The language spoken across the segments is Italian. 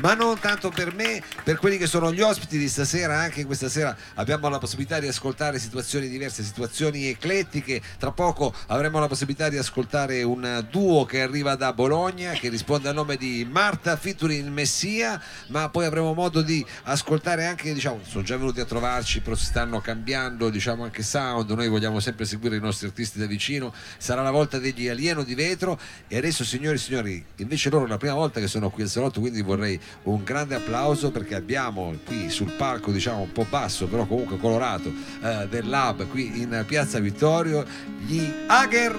ma non tanto per me, per quelli che sono gli ospiti di stasera. Anche questa sera abbiamo la possibilità di ascoltare situazioni diverse, situazioni eclettiche. Tra poco avremo la possibilità di ascoltare un duo che arriva da Bologna, che risponde al nome di Marta featuring Messia, ma poi avremo modo di ascoltare anche, diciamo, sono già venuti a trovarci, però si stanno cambiando, diciamo, anche sound. Noi vogliamo sempre seguire i nostri artisti da vicino. Sarà la volta degli Alieno di Vetro e adesso, signori e signori, invece loro è la prima volta che sono qui al salotto, quindi vorrei un grande applauso perché abbiamo qui sul palco, diciamo, un po' basso, però comunque colorato, eh, del Lab qui in Piazza Vittorio, gli Ager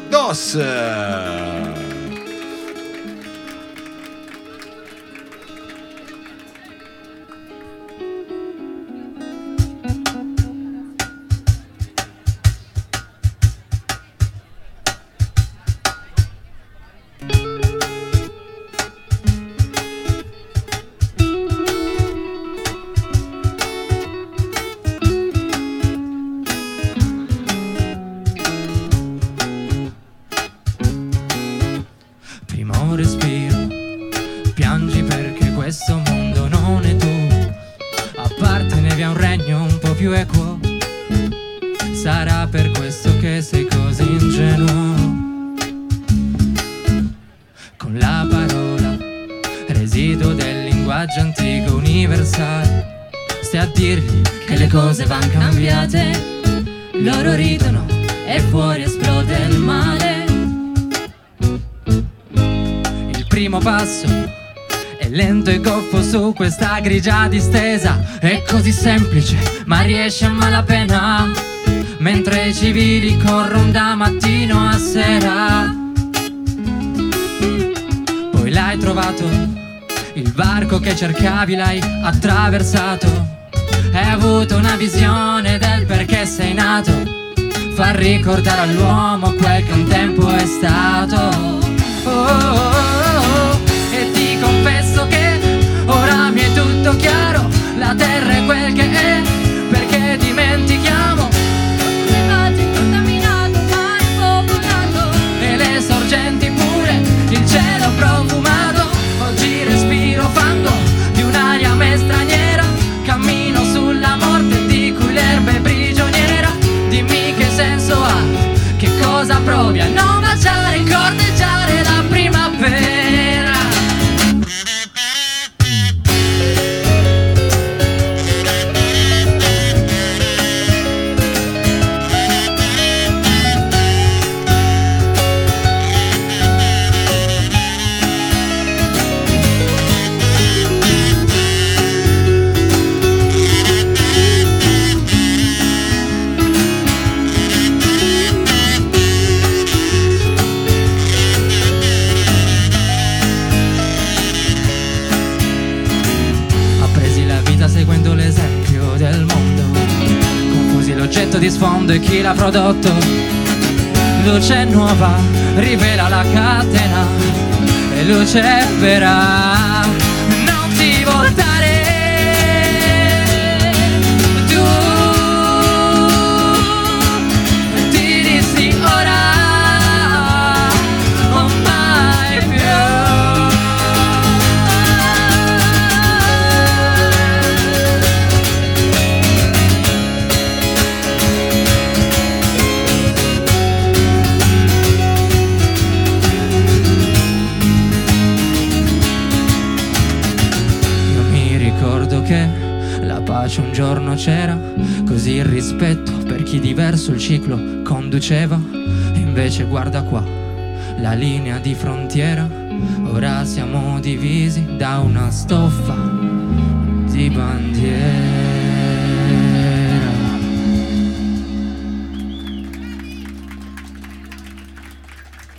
Respiro, piangi perché questo mondo non è tuo. Appartenevi a un regno un po' più equo. Sarà per questo che sei così ingenuo. Con la parola, residuo del linguaggio antico universale. Stai a dirgli che le cose van cambiate. Loro ridono e fuori esplode il male. Primo passo è lento e goffo su questa grigia distesa. È così semplice, ma riesce a malapena. Mentre i civili corrono da mattino a sera. Poi l'hai trovato, il varco che cercavi l'hai attraversato. Hai avuto una visione del perché sei nato. Fa ricordare all'uomo quel che un tempo è stato. Oh, oh, oh. Chiaro. La e diverso il ciclo conduceva. Invece guarda qua, la linea di frontiera, ora siamo divisi da una stoffa di bandiera.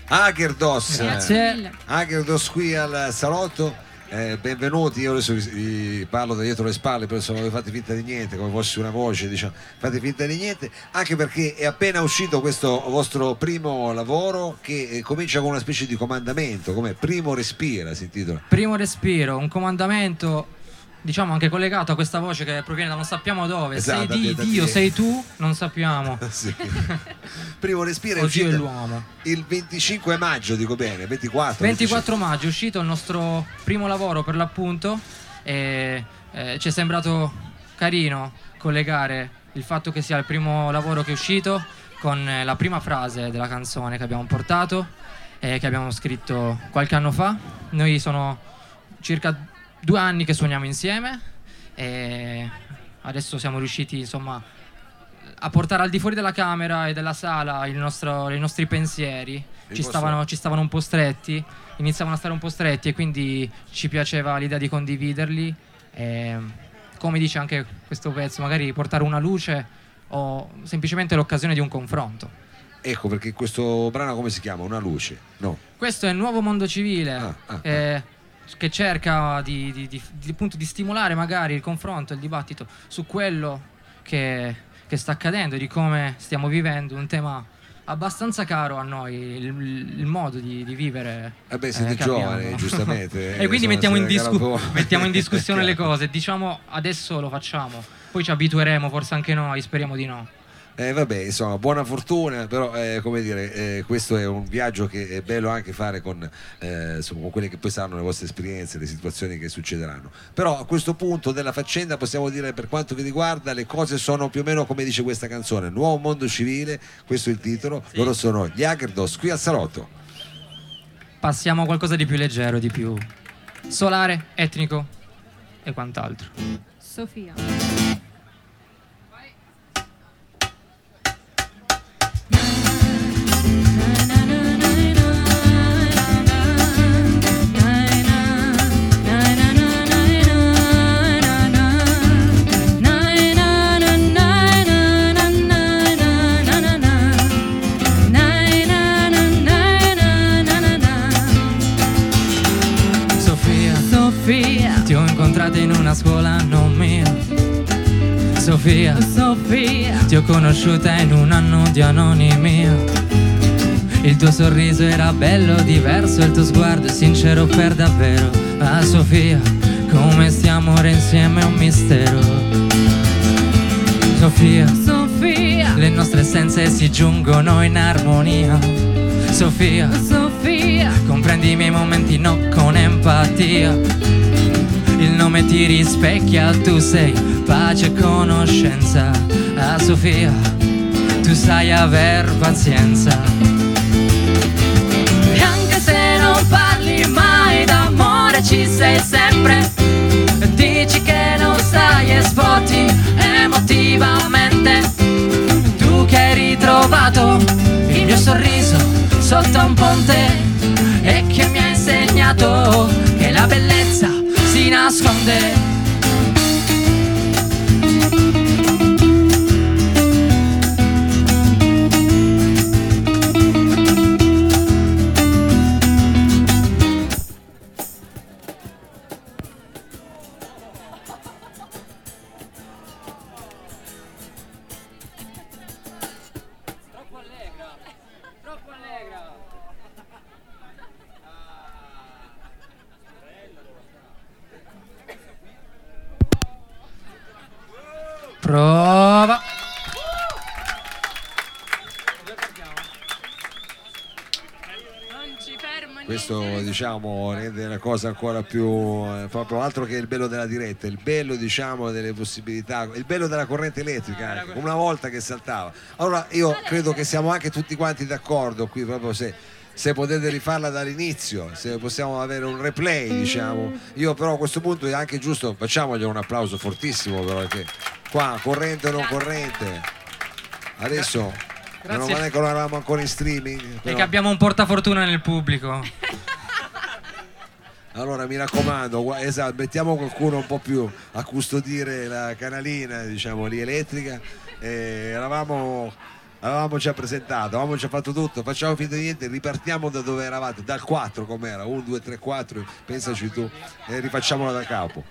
Agerdos. Agerdos qui al salotto. Eh, benvenuti, io adesso vi, parlo da dietro le spalle, però insomma voi fate finta di niente, come fossi una voce, diciamo, fate finta di niente, anche perché è appena uscito questo vostro primo lavoro che eh, comincia con una specie di comandamento, come Primo Respira si intitola. Primo respiro, un comandamento diciamo anche collegato a questa voce che proviene da non sappiamo dove. Esatto, sei di Dio, te. sei tu, non sappiamo. Sì. Primo Respira è uscito l'uomo. il 25 maggio, dico bene, 24. 24 maggio è uscito il nostro primo lavoro per l'appunto e eh, ci è sembrato carino collegare il fatto che sia il primo lavoro che è uscito con eh, la prima frase della canzone che abbiamo portato e che abbiamo scritto qualche anno fa. Noi sono circa due anni che suoniamo insieme e adesso siamo riusciti insomma a portare al di fuori della camera e della sala nostro, i nostri pensieri. Ci stavano, ci stavano un po' stretti, iniziavano a stare un po' stretti e quindi ci piaceva l'idea di condividerli. E, come dice anche questo pezzo, magari portare una luce o semplicemente l'occasione di un confronto. Ecco perché questo brano come si chiama? Una luce? No. Questo è il nuovo mondo civile ah, ah, eh, ah. Che cerca di, di, di, di, stimolare magari il confronto, il dibattito su quello che, che sta accadendo, di come stiamo vivendo un tema abbastanza caro a noi il, il modo di, vivere. Eh beh, siete eh, giovani, giustamente. e quindi mettiamo in, discu- mettiamo in, discussione le cose. Diciamo adesso lo facciamo, poi ci abitueremo, forse anche noi, speriamo di no. Eh, vabbè, insomma, buona fortuna, però eh, come dire, eh, questo è un viaggio che è bello anche fare con, eh, insomma, con, quelle che poi saranno le vostre esperienze, le situazioni che succederanno. Però a questo punto della faccenda possiamo dire per quanto vi riguarda le cose sono più o meno come dice questa canzone, Nuovo Mondo Civile, questo è il titolo, sì. loro sono gli Agerdos qui al Salotto. Passiamo a qualcosa di più leggero, di più solare, etnico e quant'altro. Sofia. Sofia, Sofia, ti ho conosciuta in un anno di anonimia. Il tuo sorriso era bello, diverso, il tuo sguardo è sincero per davvero. Ah Sofia, come stiamo ora insieme è un mistero. Sofia, Sofia, le nostre essenze si giungono in armonia. Sofia, Sofia, comprendi i miei momenti no con empatia il nome ti rispecchia, tu sei pace e conoscenza. A Sofia, tu sai aver pazienza. E anche se non parli mai d'amore, ci sei sempre. Dici che non stai e sfoti emotivamente. Tu che hai ritrovato il mio sorriso sotto un ponte e che mi hai insegnato che la bellezza si nasconde Questo diciamo rende la cosa ancora più eh, proprio altro che il bello della diretta, il bello diciamo delle possibilità, il bello della corrente elettrica, anche, una volta che saltava. Allora io credo che siamo anche tutti quanti d'accordo qui proprio se se potete rifarla dall'inizio, se possiamo avere un replay, diciamo. Io però a questo punto è anche giusto, facciamogli un applauso fortissimo però perché qua corrente o non corrente. Adesso Grazie. non male che non eravamo ancora in streaming. Però... E che abbiamo un portafortuna nel pubblico. Allora mi raccomando, esatto, mettiamo qualcuno un po' più a custodire la canalina, diciamo lì elettrica. E eravamo avevamo già presentato, avevamo già fatto tutto, facciamo finta di niente, ripartiamo da dove eravate, dal 4 com'era, 1, 2, 3, 4, pensaci tu, e rifacciamola da capo.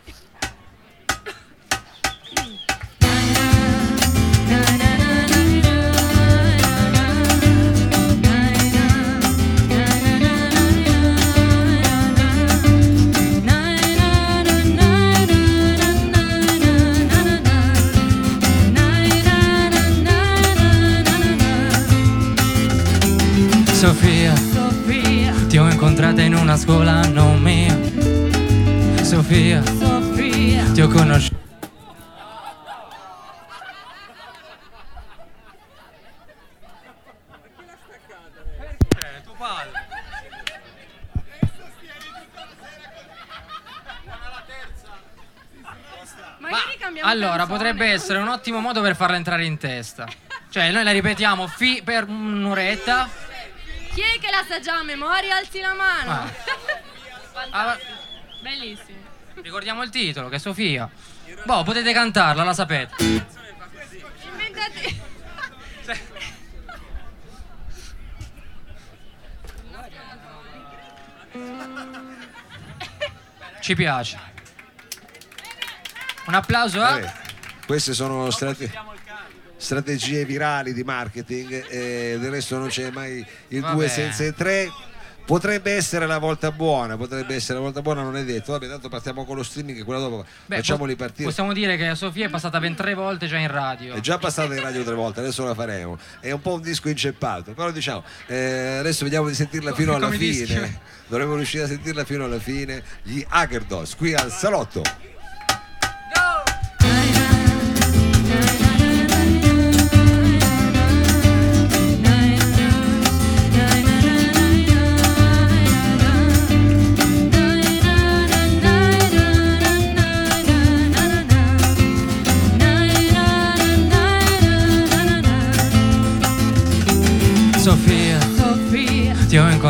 Potrebbe essere un ottimo modo per farla entrare in testa. Cioè, noi la ripetiamo fi- per un'oretta. Chi è che la sa già a memoria? Alzi la mano. Ah. Ah, Bellissimo. ricordiamo il titolo, che è Sofia. Boh, potete cantarla, la sapete. Inventate. Ci piace. Un applauso a... Vabbè, queste sono strate- strategie virali di marketing, eh, del resto non c'è mai il Vabbè. 2 senza il 3. Potrebbe essere la volta buona, potrebbe essere la volta buona, non è detto. Vabbè, tanto partiamo con lo streaming e quella dopo Beh, facciamoli partire. Possiamo dire che Sofia è passata ben tre volte già in radio. È già passata in radio tre volte, adesso la faremo. È un po' un disco inceppato, però diciamo, eh, adesso vediamo di sentirla fino alla Come dischi. fine. Dovremmo riuscire a sentirla fino alla fine. Gli Hagerdos qui al salotto.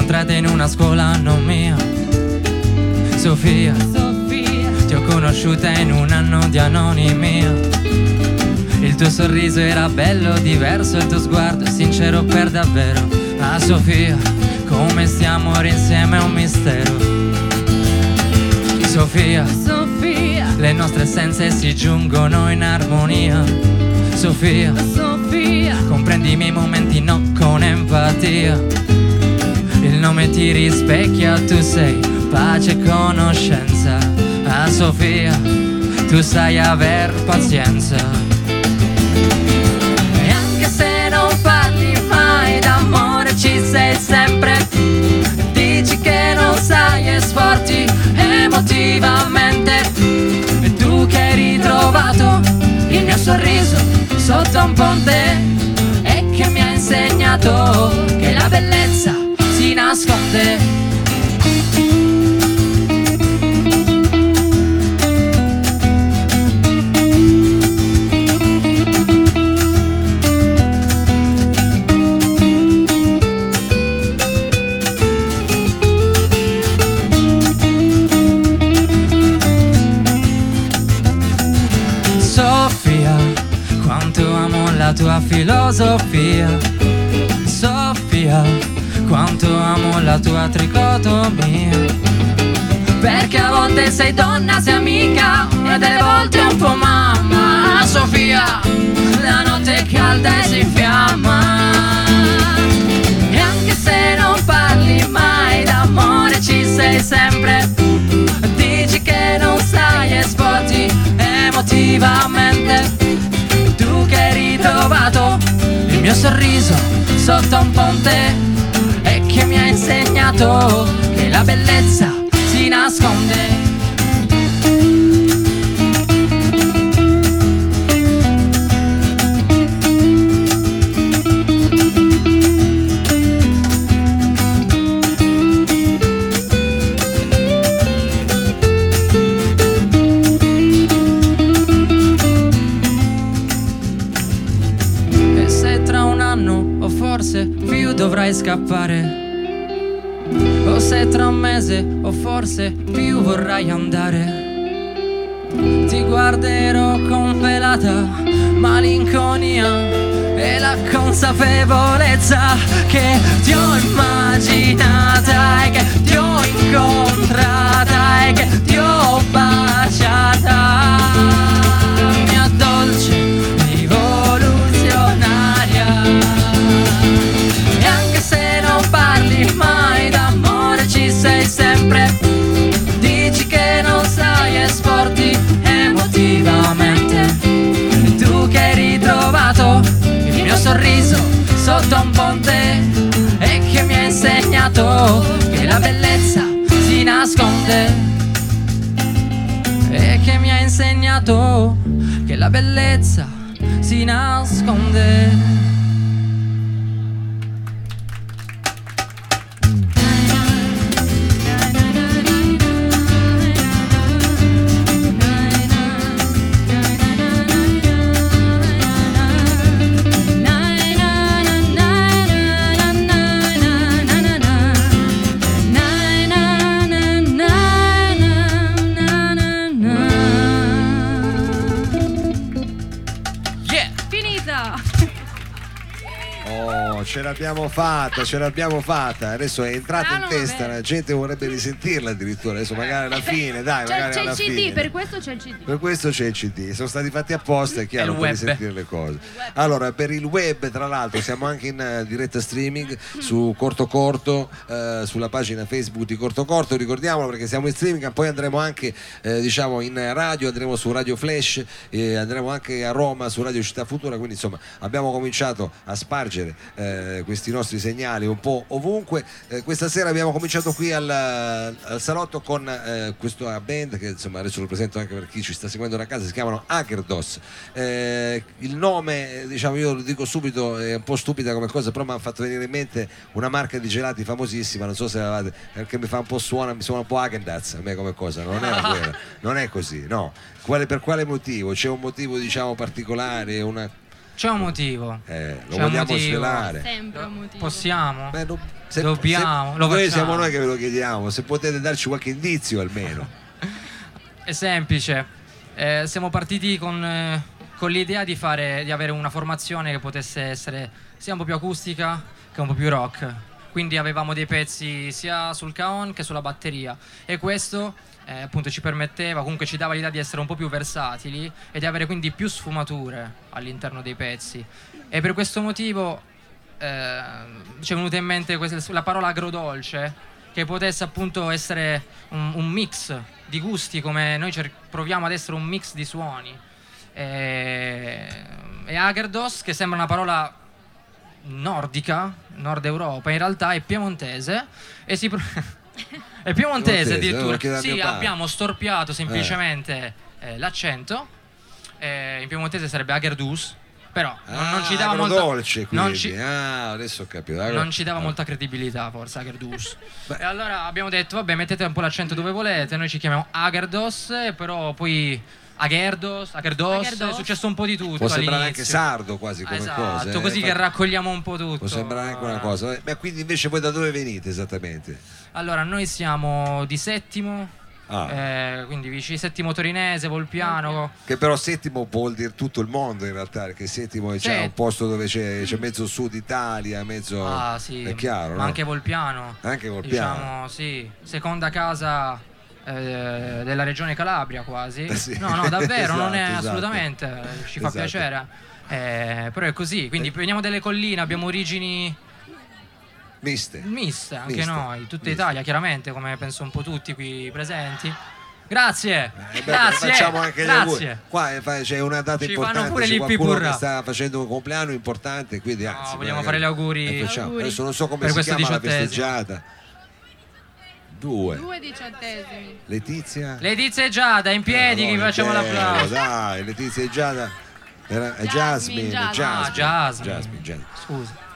Incontrata in una scuola non mia. Sofia, Sofia, ti ho conosciuta in un anno di anonimia. Il tuo sorriso era bello, diverso, il tuo sguardo sincero per davvero. Ah Sofia, come stiamo ora insieme è un mistero. Sofia, Sofia, le nostre essenze si giungono in armonia. Sofia, Sofia, comprendi i miei momenti no con empatia. Nome ti rispecchia, tu sei pace e conoscenza. Ah Sofia, tu sai aver pazienza. E anche se non parli mai d'amore ci sei sempre. Dici che non sai esporti emotivamente. E tu che hai ritrovato il mio sorriso sotto un ponte e che mi ha insegnato che la bellezza nasconde. Sofia, quanto amo la tua filosofia. Sofia, quanto amo la tua tricotomia. Perché a volte sei donna, sei amica, e delle volte un po' mamma. Sofia, la notte è calda e si infiamma. E anche se non parli mai d'amore, ci sei sempre. Dici che non sai esporti emotivamente. Tu che hai ritrovato il mio sorriso sotto un ponte e insegnato che la bellezza si nasconde. Un anno forse più dovrai scappare O se tra un mese o forse più vorrai andare. Ti guarderò con velata malinconia E la consapevolezza che ti ho immaginata E che ti ho incontrata E che ti ho baciata. Mia dolce ritrovato il mio sorriso sotto un ponte E che mi ha insegnato che la bellezza si nasconde insegnato che la bellezza si nasconde. Ce l'abbiamo fatta, ce l'abbiamo fatta. Adesso è entrata in testa, la gente vorrebbe risentirla addirittura. Adesso magari alla fine, dai, C'è, magari c'è alla il CD, fine. per questo c'è il CD. Per questo c'è il CD, sono stati fatti apposta, è chiaro, per risentire le cose. Allora, per il web, tra l'altro, siamo anche in eh, diretta streaming su Corto Corto, eh, sulla pagina Facebook di Corto Corto, ricordiamolo perché siamo in streaming, poi andremo anche eh, diciamo in radio, andremo su Radio Flash, e andremo anche a Roma su Radio Città Futura, quindi insomma abbiamo cominciato a spargere eh, questi nostri segnali un po' ovunque. Eh, questa sera abbiamo cominciato qui al, al salotto con eh, questa band che insomma adesso lo presento anche per chi ci sta seguendo da casa, si chiamano Agerdos. Eh, il nome, eh, diciamo io lo dico subito, è un po' stupida come cosa, però mi ha fatto venire in mente una marca di gelati famosissima, non so se l'avete, perché mi fa un po' suona, mi suona un po' Agendaz a me come cosa, non non è così, no. Quale- per quale motivo? C'è un motivo diciamo particolare, una... C'è un motivo. eh, lo C'è vogliamo motivo. svelare? Sempre un motivo. Possiamo? Beh, non- se- Dobbiamo, se- lo noi siamo noi che ve lo chiediamo, se potete darci qualche indizio almeno. È semplice. Eh, siamo partiti con, eh, con l'idea di, fare, di avere una formazione che potesse essere sia un po' più acustica che un po' più rock. Quindi avevamo dei pezzi sia sul caon che sulla batteria e questo eh, appunto ci permetteva, comunque ci dava l'idea di essere un po' più versatili e di avere quindi più sfumature all'interno dei pezzi. E per questo motivo eh, ci è venuta in mente questa- la parola agrodolce che potesse appunto essere un, un mix di gusti come noi cer- proviamo ad essere un mix di suoni e, e Agerdos che sembra una parola nordica nord Europa in realtà è piemontese e si pro- è piemontese addirittura eh, sì abbiamo storpiato semplicemente eh, l'accento eh, in piemontese sarebbe Agerdus però non, non ci dava molta dolce quindi. non ci- Ah, adesso ho capito. Allora- non ci dava ah. molta credibilità forse Agerdus e allora abbiamo detto vabbè mettete un po' l'accento dove volete noi ci chiamiamo Agerdos eh, però poi Agerdos Agerdos, Agerdos. è successo un po' di tutto Può sembrare all'inizio. anche sardo quasi come esatto, cosa. eh, così che raccogliamo un po' tutto Può sembrare anche una cosa. Eh, Ma quindi invece voi da dove venite esattamente? allora noi siamo di Settimo Ah. eh, quindi vicini Settimo Torinese Volpiano Che però settimo vuol dire tutto il mondo in realtà, perché settimo c'è Sì. un posto dove c'è, c'è mezzo sud Italia, mezzo... ah sì È chiaro, ma no? anche Volpiano Anche Volpiano. diciamo sì seconda casa eh, della regione Calabria quasi Eh sì. no no davvero non è Esatto, esatto. assolutamente eh, ci fa Esatto. piacere Eh, però è così quindi veniamo dalle colline abbiamo origini Miste. miste anche Miste. noi tutta Miste. Italia chiaramente come penso un po' tutti qui presenti grazie Eh, beh, grazie facciamo anche gli grazie auguri. Qua eh, c'è una data Ci importante, pure c'è gli qualcuno che sta facendo un compleanno importante, quindi No, anzi, vogliamo magari- fare gli auguri. eh. Adesso non so come Per si chiama la festeggiata. Due. Due diciottesimi. Letizia. Letizia e Giada in piedi Eh, che vi no, facciamo l'applauso Dai, Letizia e Giada. Era, eh, Jasmine, Jasmine, Jasmine. Jasmine, Ah, Jasmine. Jasmine, Jasmine. scusa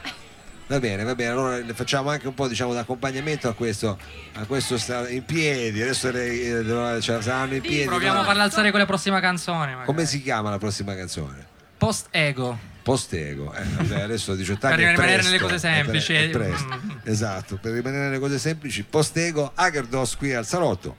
Va bene, va bene, allora le facciamo anche un po' diciamo d'accompagnamento a questo, a questo sta in piedi, adesso le, eh, devono- cioè, saranno in piedi. proviamo a farla alzare con la prossima canzone magari. Come si chiama la prossima canzone? Post ego Postego, eh, vabbè, adesso 18 anni Per rimanere presto, nelle cose è pre- semplici. è presto. Mm. esatto, per rimanere nelle cose semplici, Postego, Agerdos qui al salotto.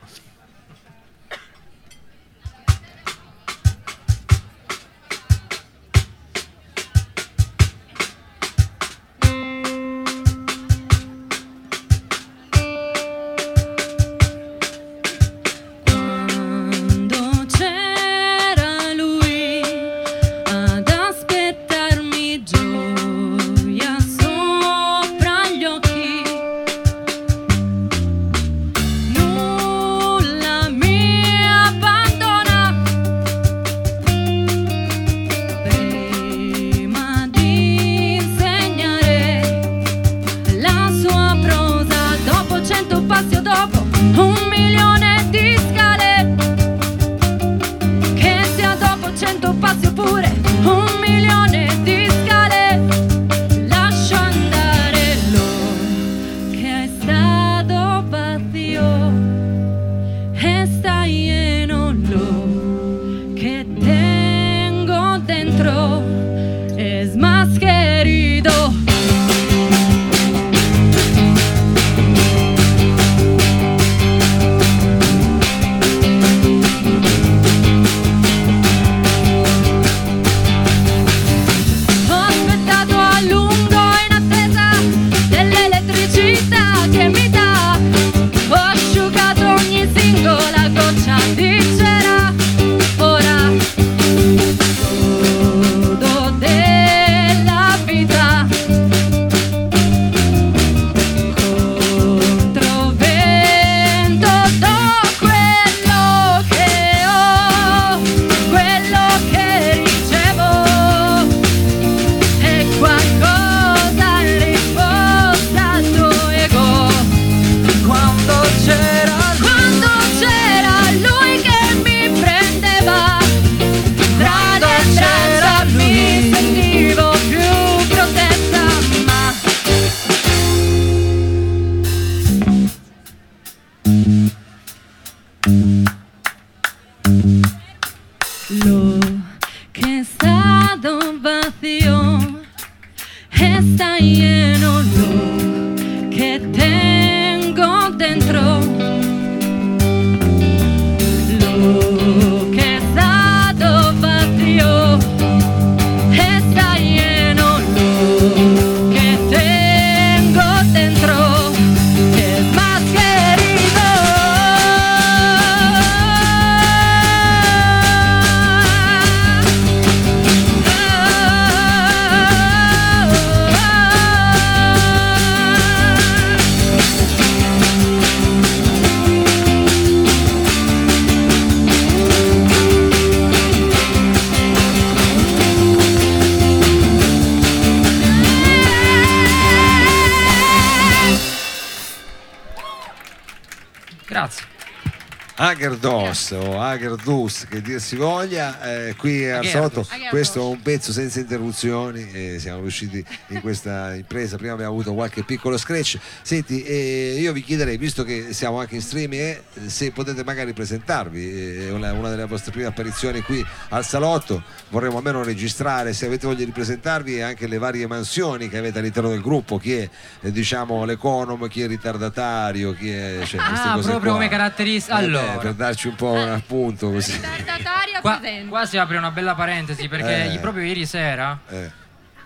O Agerdus che dir si voglia eh, qui salotto Agerdus. questo è un pezzo senza interruzioni e siamo riusciti in questa impresa prima abbiamo avuto qualche piccolo scratch senti eh, io vi chiederei visto che siamo anche in streaming eh, se potete magari presentarvi è una, una delle vostre prime apparizioni qui al salotto vorremmo almeno registrare se avete voglia di presentarvi e anche le varie mansioni che avete all'interno del gruppo chi è eh, diciamo l'economo chi è ritardatario chi è cioè, Ah, cose proprio qua. come caratteristica. Eh, beh, Allora, per darci un po' un appunto così. Ritardataria qua, qua si apre una bella parentesi perché Eh. proprio ieri sera Eh,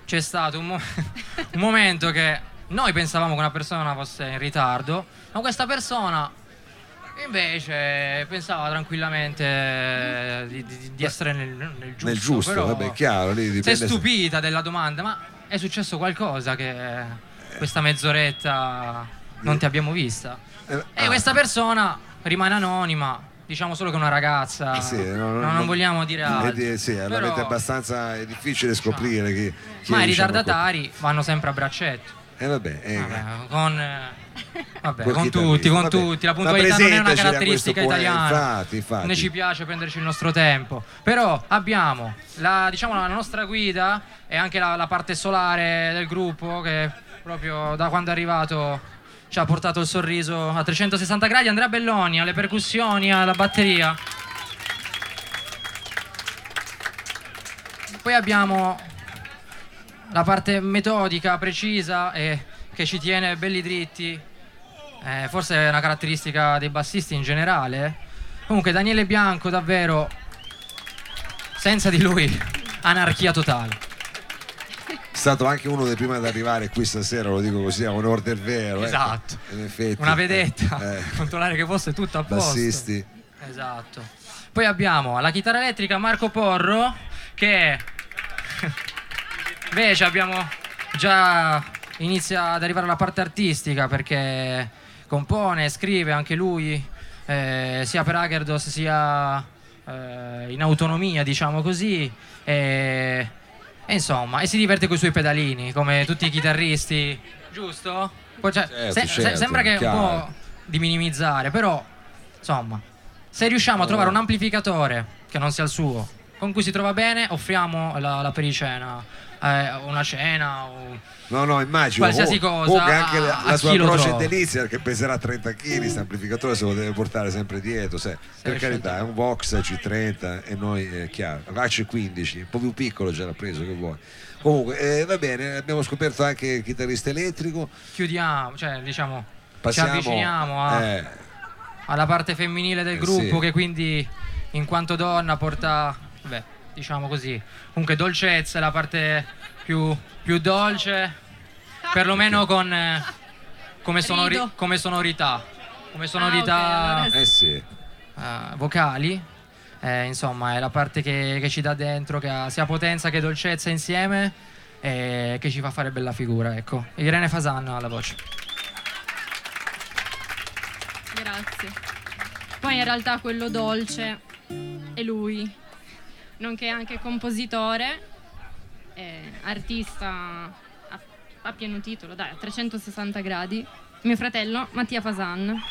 c'è stato un, mo- un momento che noi pensavamo che una persona fosse in ritardo, ma questa persona invece pensava tranquillamente di, di- di essere nel, nel giusto. nel giusto, però vabbè, chiaro, lì Si è dipende se- stupita della domanda, ma è successo qualcosa che questa mezz'oretta non ti abbiamo vista? Eh, E ah, questa persona rimane anonima, diciamo solo che è una ragazza. sì, no, no, non, non no. vogliamo dire eh, altro. di- sì, Però- l'avete abbastanza è difficile scoprire chi, chi ma i diciamo, ritardatari vanno sempre a braccetto. Eh vabbè, eh, Vabbè, con, eh, vabbè, Con con tutti, con vabbè, tutti. La puntualità non è una caratteristica italiana. infatti, infatti. Ne ci piace prenderci il nostro tempo. Però abbiamo la, diciamo, la nostra guida e anche la, la parte solare del gruppo che proprio da quando è arrivato ci ha portato il sorriso a 360 gradi. Andrea Belloni alle percussioni, alla batteria. Poi abbiamo la parte metodica, precisa e che ci tiene belli dritti. Eh, forse è una caratteristica dei bassisti in generale. Comunque Daniele Bianco davvero senza di lui anarchia totale. È stato anche uno dei primi ad arrivare qui stasera, lo dico così, a onore del vero. Esatto. ecco, in effetti, Una vedetta, eh, controllare che fosse tutto a posto. bassisti. Esatto. Poi abbiamo alla chitarra elettrica Marco Porro che invece abbiamo già inizia ad arrivare alla parte artistica perché compone, scrive anche lui eh, sia per Agerdos sia eh, in autonomia diciamo così e, e insomma e si diverte con i suoi pedalini come tutti i chitarristi giusto? Poi, cioè, Certo, se- se- certo, sembra che è un chiaro. po' di minimizzare però insomma se riusciamo a trovare un amplificatore che non sia il suo, con cui si trova bene, offriamo la, la pericena, eh, una cena o No, no, immagino. Qualsiasi Comunque- cosa, Comunque anche la, la sua croce delizia che peserà 30 kg, questo amplificatore se lo deve portare sempre dietro. sai. per carità, è un Vox C30 e noi è chiaro. AC15, un po' più piccolo già l'ha preso che vuoi. Comunque, eh, va bene, abbiamo scoperto anche il chitarrista elettrico. chiudiamo, cioè diciamo Passiamo, ci avviciniamo a- eh, alla parte femminile del Eh, gruppo sì. che quindi in quanto donna porta, beh, diciamo così, comunque dolcezza, è la parte più, più dolce, perlomeno con, eh, come, sonori- come sonorità, come Ah, sonorità ok, allora eh sì. eh, vocali. Eh, insomma, è la parte che, che ci dà dentro, che ha sia potenza che dolcezza insieme e che ci fa fare bella figura. Ecco, Irene Fasan alla voce. Grazie. Poi in realtà quello dolce è lui, nonché anche compositore, eh, artista a, a pieno titolo, dai, a 360 gradi. Mio fratello Mattia Fasan,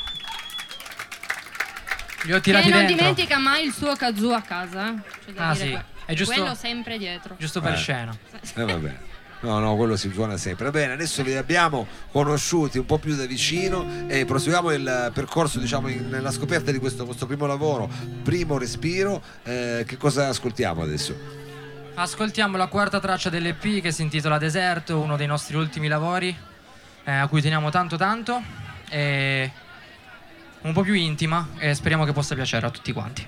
Li ho che tirati non dentro, dimentica mai il suo kazoo a casa. C'è da Ah, dire sì. È giusto- Quello sempre dietro. giusto per Eh. scena. Eh, vabbè. No, no, quello si suona sempre. Bene, adesso li abbiamo conosciuti un po' più da vicino e proseguiamo il percorso, diciamo, in- nella scoperta di questo, questo primo lavoro, primo respiro. Eh, che cosa ascoltiamo adesso? Ascoltiamo la quarta traccia dell'EP che si intitola Deserto, uno dei nostri ultimi lavori eh, a cui teniamo tanto tanto e un po' più intima e speriamo che possa piacere a tutti quanti.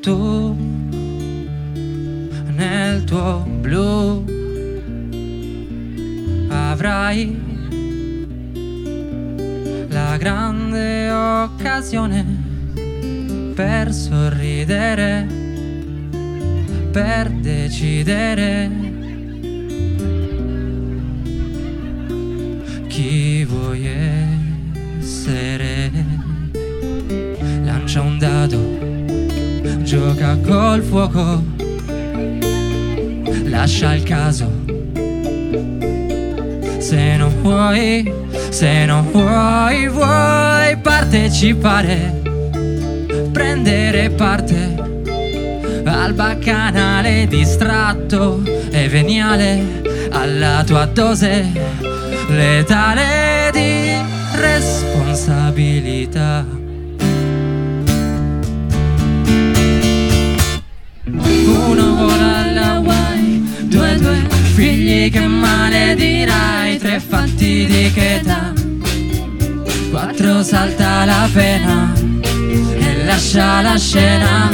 Tu nel tuo blu avrai la grande occasione per sorridere, per decidere chi vuoi essere. Lancia un dado, gioca col fuoco, lascia il caso. Se non vuoi, se non vuoi, vuoi partecipare, prendere parte al baccanale distratto e veniale alla tua dose letale di responsabilità. Due figli che maledirai, tre fatti di che età, quattro salta la pena e lascia la scena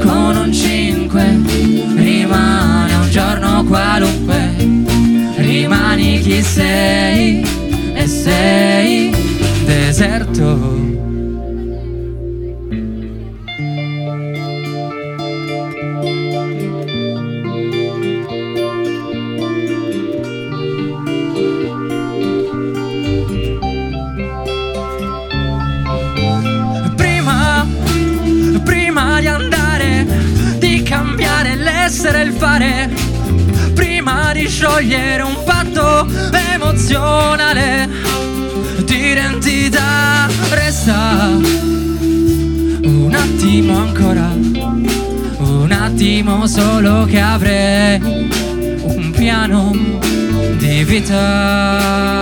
con un cinque, rimane un giorno qualunque, rimani chi sei e sei deserto. Sciogliere un patto emozionale di identità, resta un attimo ancora, un attimo solo che avrei un piano di vita.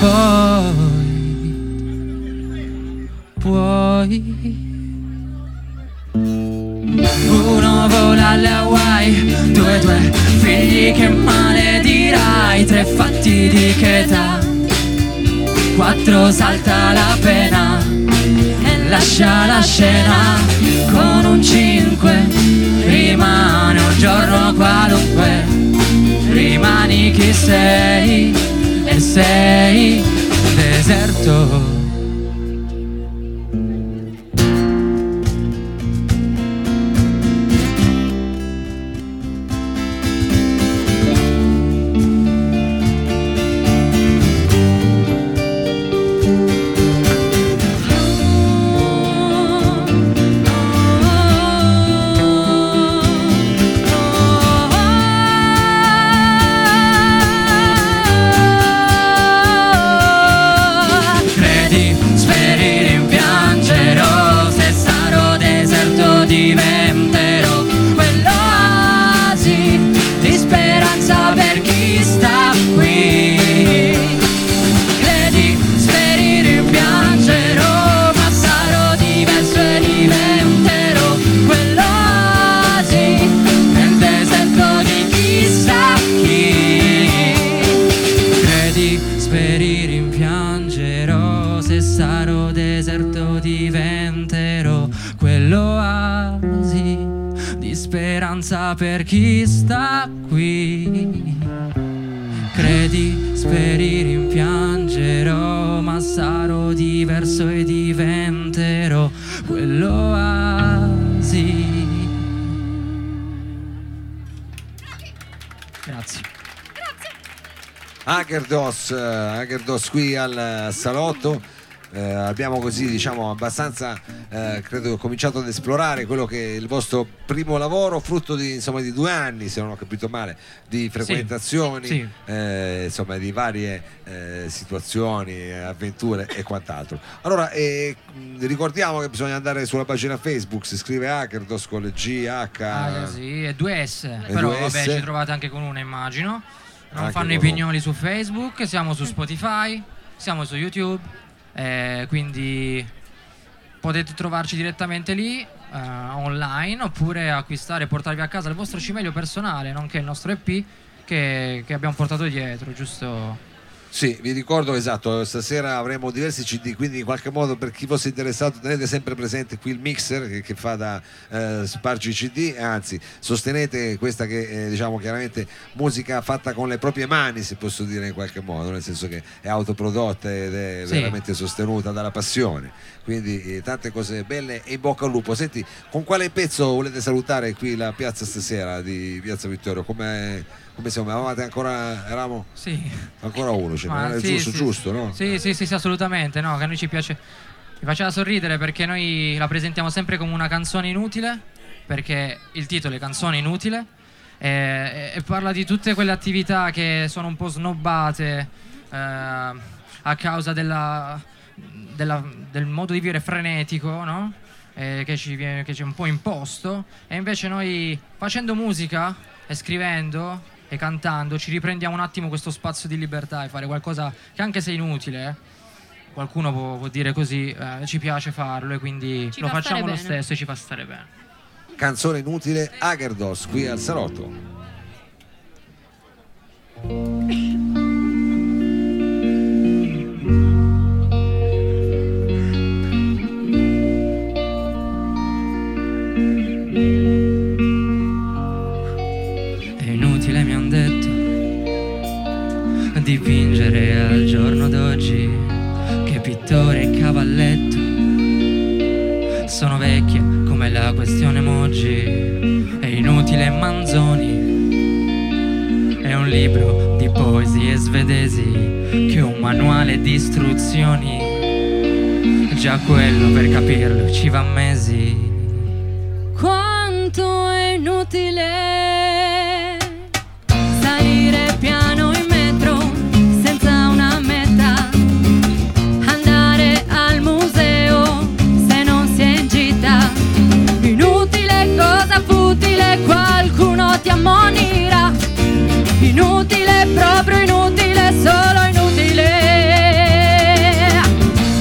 Poi puoi. Uno vola alle Hawaii, due due figli che maledirai, tre fatti di che età, quattro salta la pena. E lascia la scena con un cinque, rimane un giorno qualunque, rimani chi sei e sei deserto. Diventerò Quell'oasi Grazie Agerdos, eh, Agerdos qui al salotto. Eh, abbiamo così diciamo abbastanza eh, credo cominciato ad esplorare quello che è il vostro primo lavoro frutto di, insomma, di due anni se non ho capito male di frequentazioni Sì. eh, insomma di varie eh, situazioni eh, avventure e quant'altro allora eh, ricordiamo che bisogna andare sulla pagina Facebook si scrive Hackerdos con le G H Ah, sì, e due S. Però due vabbè, S. ci trovate anche con una immagino. Non Anche fanno i pignoli su Facebook, siamo su Spotify, siamo su YouTube, eh, quindi potete trovarci direttamente lì, eh, online, oppure acquistare e portarvi a casa il vostro cimelio personale, nonché il nostro EP che, che abbiamo portato dietro, giusto? Sì, vi ricordo esatto, stasera avremo diversi CD, quindi in qualche modo per chi fosse interessato tenete sempre presente qui il mixer che, che fa da eh, spargi CD, anzi sostenete questa che è diciamo chiaramente musica fatta con le proprie mani, se posso dire in qualche modo, nel senso che è autoprodotta ed è Sì. veramente sostenuta dalla passione. Quindi eh, tante cose belle e in bocca al lupo. Senti, con quale pezzo volete salutare qui la piazza stasera di Piazza Vittorio? Come, come siamo? Eravate ancora, eravamo Sì. ancora uno, cioè, Ma sì, giusto, sì, giusto, no? Sì, sì, sì, sì, assolutamente. No, che a noi ci piace. Mi faceva sorridere perché noi la presentiamo sempre come una canzone inutile, perché il titolo è Canzone inutile, e, e parla di tutte quelle attività che sono un po' snobbate eh, a causa della- della- del modo di vivere frenetico, no? Eh, che, ci viene, che ci è un po' imposto. E invece noi facendo musica e scrivendo e cantando ci riprendiamo un attimo questo spazio di libertà e fare qualcosa che anche se è inutile, eh, qualcuno può, può dire così, eh, ci piace farlo e quindi Ci lo fa facciamo lo stesso e ci fa stare bene. Canzone inutile, Agerdos qui al Salotto. dipingere al giorno d'oggi che pittore e cavalletto. Sono vecchia come la questione Moggi è inutile Manzoni. È un libro di poesie svedesi che è un manuale di istruzioni. Già quello per capirlo ci va mesi. Quanto è inutile salire piano ti ammonirà. Inutile, proprio inutile, solo inutile.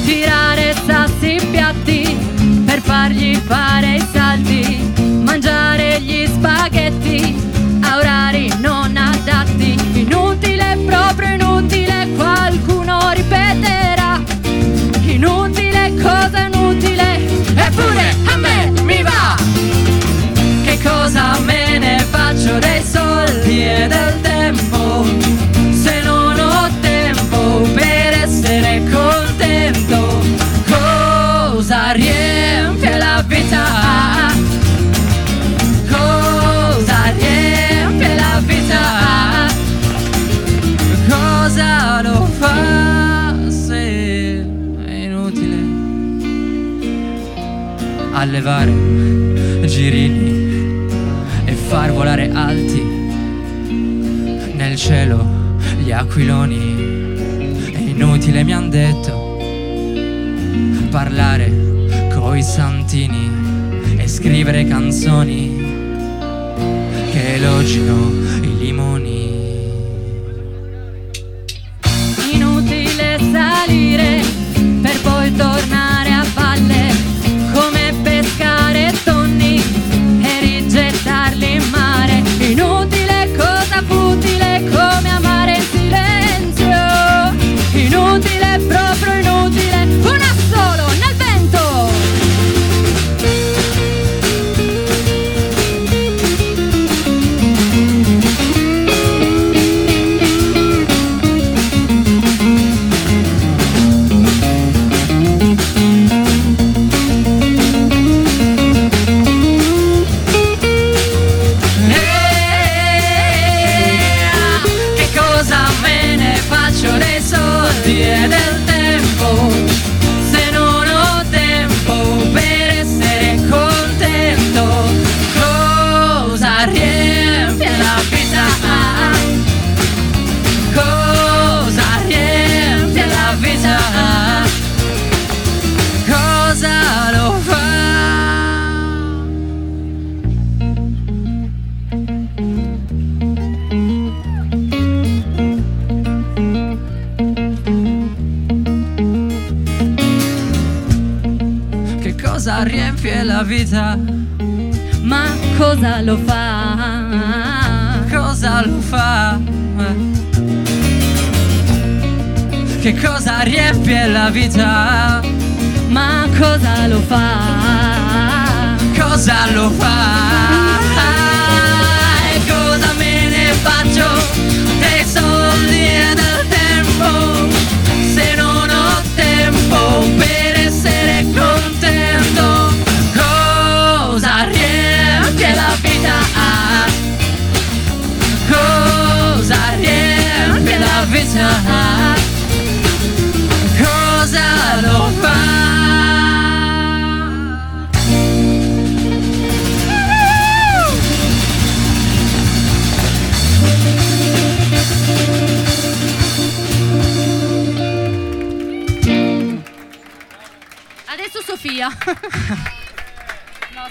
Tirare sassi piatti per fargli fare i salti, aquiloni. È inutile, mi han detto, parlare coi santini e scrivere canzoni che elogino i limoni. Vita? Ma cosa lo fa? Cosa lo fa? E cosa me ne faccio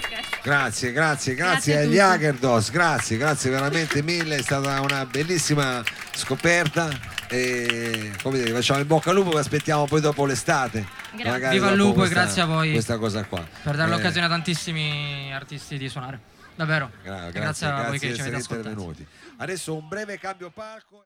Scherzo. Grazie, grazie, grazie, Grazie a agli. Hagerdos, grazie, grazie veramente mille, è stata una bellissima scoperta e come dire, facciamo in bocca al lupo, vi aspettiamo poi dopo l'estate. Grazie. Viva il lupo e grazie a voi Questa cosa qua. per dare Eh, l'occasione a tantissimi artisti di suonare. Davvero. gra- grazie, a voi grazie che ci avete ascoltato. Adesso un breve cambio palco.